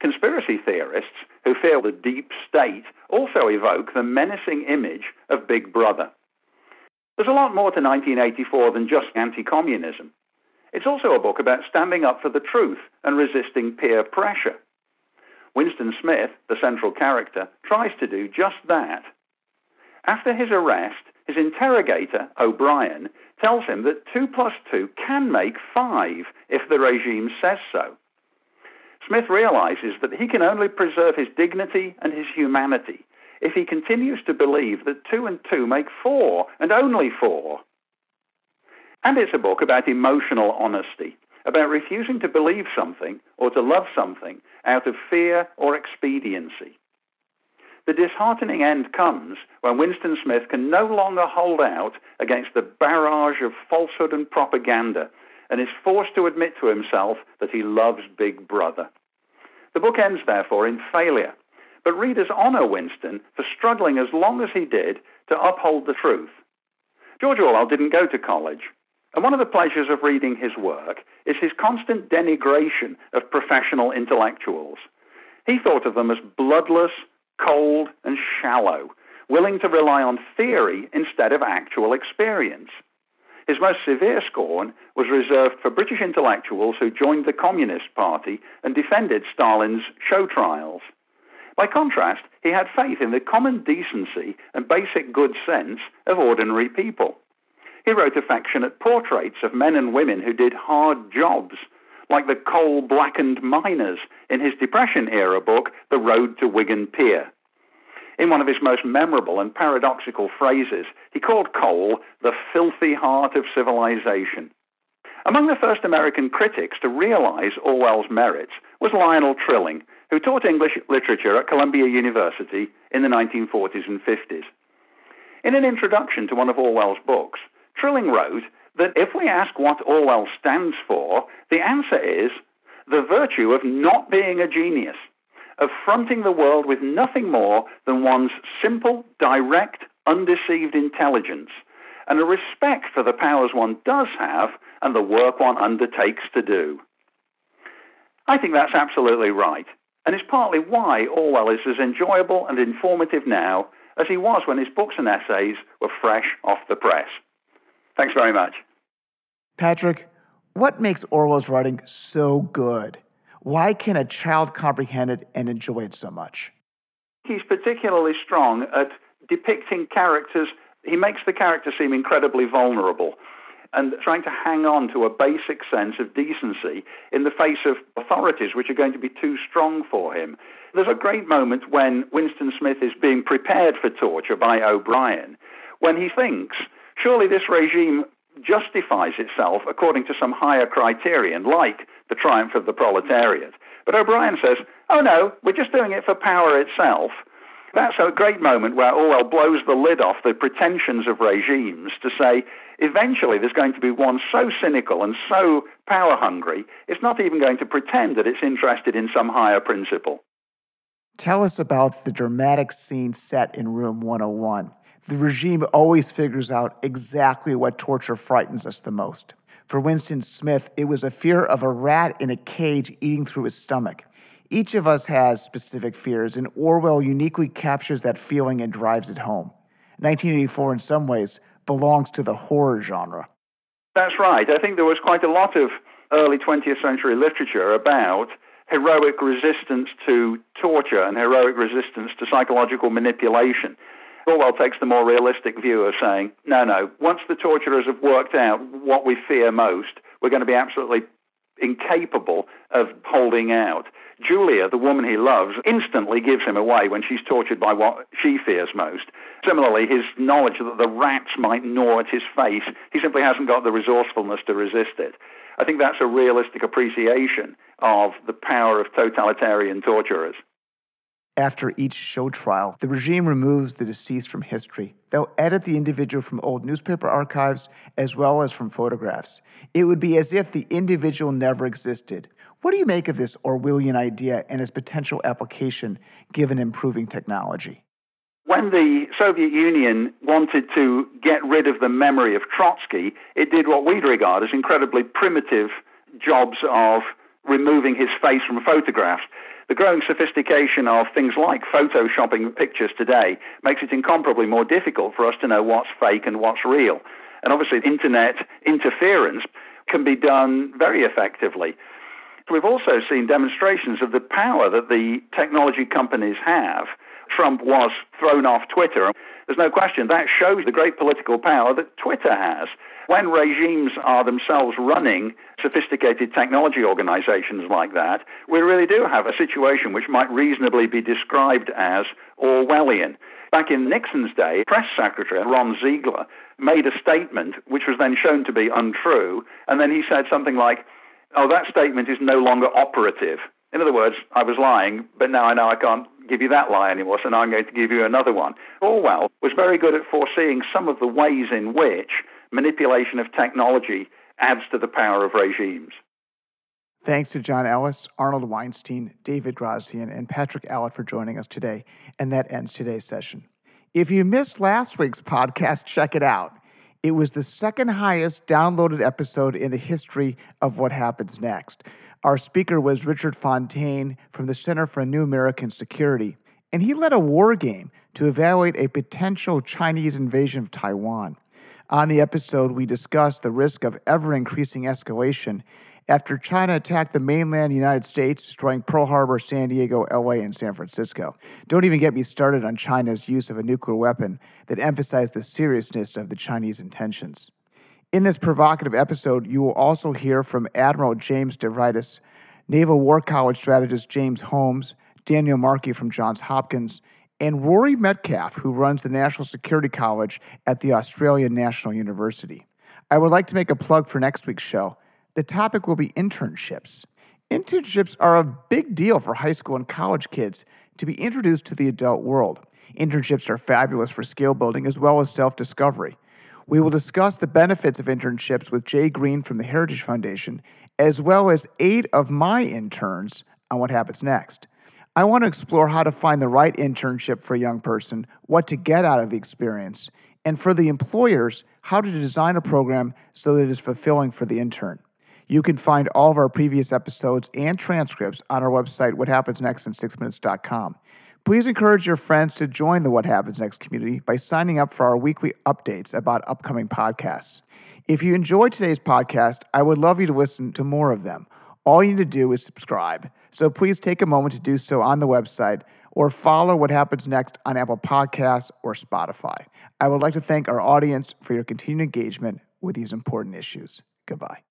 Conspiracy theorists who fear the deep state also evoke the menacing image of Big Brother. There's a lot more to 1984 than just anti-communism. It's also a book about standing up for the truth and resisting peer pressure. Winston Smith, the central character, tries to do just that. After his arrest, his interrogator, O'Brien, tells him that 2 plus 2 can make 5 if the regime says so. Smith realizes that he can only preserve his dignity and his humanity if he continues to believe that 2 and 2 make 4, and only 4. And it's a book about emotional honesty, about refusing to believe something or to love something out of fear or expediency. The disheartening end comes when Winston Smith can no longer hold out against the barrage of falsehood and propaganda and is forced to admit to himself that he loves Big Brother. The book ends, therefore, in failure, but readers honor Winston for struggling as long as he did to uphold the truth. George Orwell didn't go to college, and one of the pleasures of reading his work is his constant denigration of professional intellectuals. He thought of them as bloodless, cold, and shallow, willing to rely on theory instead of actual experience. His most severe scorn was reserved for British intellectuals who joined the Communist Party and defended Stalin's show trials. By contrast, he had faith in the common decency and basic good sense of ordinary people. He wrote affectionate portraits of men and women who did hard jobs, like the coal-blackened miners in his Depression-era book, The Road to Wigan Pier. In one of his most memorable and paradoxical phrases, he called coal the filthy heart of civilization. Among the first American critics to realize Orwell's merits was Lionel Trilling, who taught English literature at Columbia University in the 1940s and 50s. In an introduction to one of Orwell's books, Trilling wrote that if we ask what Orwell stands for, the answer is the virtue of not being a genius, of fronting the world with nothing more than one's simple, direct, undeceived intelligence, and a respect for the powers one does have and the work one undertakes to do. I think that's absolutely right, and it's partly why Orwell is as enjoyable and informative now as he was when his books and essays were fresh off the press. Thanks very much. Patrick, what makes Orwell's writing so good? Why can a child comprehend it and enjoy it so much? He's particularly strong at depicting characters. He makes the character seem incredibly vulnerable. and trying to hang on to a basic sense of decency in the face of authorities which are going to be too strong for him. There's a great moment when Winston Smith is being prepared for torture by O'Brien, when he thinks, surely this regime justifies itself according to some higher criterion, like the triumph of the proletariat. But O'Brien says, oh no, we're just doing it for power itself. That's a great moment where Orwell blows the lid off the pretensions of regimes to say, eventually there's going to be one so cynical and so power hungry, it's not even going to pretend that it's interested in some higher principle. Tell us about the dramatic scene set in Room 101. The regime always figures out exactly what torture frightens us the most. For Winston Smith, it was a fear of a rat in a cage eating through his stomach. Each of us has specific fears, and Orwell uniquely captures that feeling and drives it home. 1984, in some ways, belongs to the horror genre. That's right. I think there was quite a lot of early 20th century literature about heroic resistance to torture and heroic resistance to psychological manipulation. Orwell takes the more realistic view of saying, no, no, once the torturers have worked out what we fear most, we're going to be absolutely incapable of holding out. Julia, the woman he loves, instantly gives him away when she's tortured by what she fears most. Similarly, his knowledge that the rats might gnaw at his face, he simply hasn't got the resourcefulness to resist it. I think that's a realistic appreciation of the power of totalitarian torturers. After each show trial, the regime removes the deceased from history. They'll edit the individual from old newspaper archives as well as from photographs. It would be as if the individual never existed. What do you make of this Orwellian idea and its potential application given improving technology? When the Soviet Union wanted to get rid of the memory of Trotsky, it did what we'd regard as incredibly primitive jobs of removing his face from photographs. The growing sophistication of things like photoshopping pictures today makes it incomparably more difficult for us to know what's fake and what's real. And obviously, internet interference can be done very effectively. We've also seen demonstrations of the power that the technology companies have. Trump was thrown off Twitter. There's no question that shows the great political power that Twitter has. When regimes are themselves running sophisticated technology organizations like that, we really do have a situation which might reasonably be described as Orwellian. Back in Nixon's day, press secretary Ron Ziegler made a statement which was then shown to be untrue, and then he said something like, oh, that statement is no longer operative. In other words, I was lying, but now I know I can't give you that lie anymore, so now I'm going to give you another one. Orwell was very good at foreseeing some of the ways in which manipulation of technology adds to the power of regimes. Thanks to John Ellis, Arnold Weinstein, David Grazian, and Patrick Allitt for joining us today. And that ends today's session. If you missed last week's podcast, check it out. It was the second highest downloaded episode in the history of What Happens Next. Our speaker was Richard Fontaine from the Center for New American Security, and he led a war game to evaluate a potential Chinese invasion of Taiwan. On the episode, we discussed the risk of ever increasing escalation after China attacked the mainland United States, destroying Pearl Harbor, San Diego, LA, and San Francisco. Don't even get me started on China's use of a nuclear weapon that emphasized the seriousness of the Chinese intentions. In this provocative episode, you will also hear from Admiral James Stavridis, Naval War College strategist James Holmes, Daniel Markey from Johns Hopkins, and Rory Medcalf, who runs the National Security College at the Australian National University. I would like to make a plug for next week's show. The topic will be internships. Internships are a big deal for high school and college kids to be introduced to the adult world. Internships are fabulous for skill building as well as self discovery. We will discuss the benefits of internships with Jay Greene from the Heritage Foundation, as well as eight of my interns on what happens next. I want to explore how to find the right internship for a young person, what to get out of the experience, and for the employers, how to design a program so that it is fulfilling for the intern. You can find all of our previous episodes and transcripts on our website, whathappensnextin6minutes.com. Please encourage your friends to join the What Happens Next community by signing up for our weekly updates about upcoming podcasts. If you enjoyed today's podcast, I would love you to listen to more of them. All you need to do is subscribe. So please take a moment to do so on the website or follow What Happens Next on Apple Podcasts or Spotify. I would like to thank our audience for your continued engagement. with these important issues. Goodbye.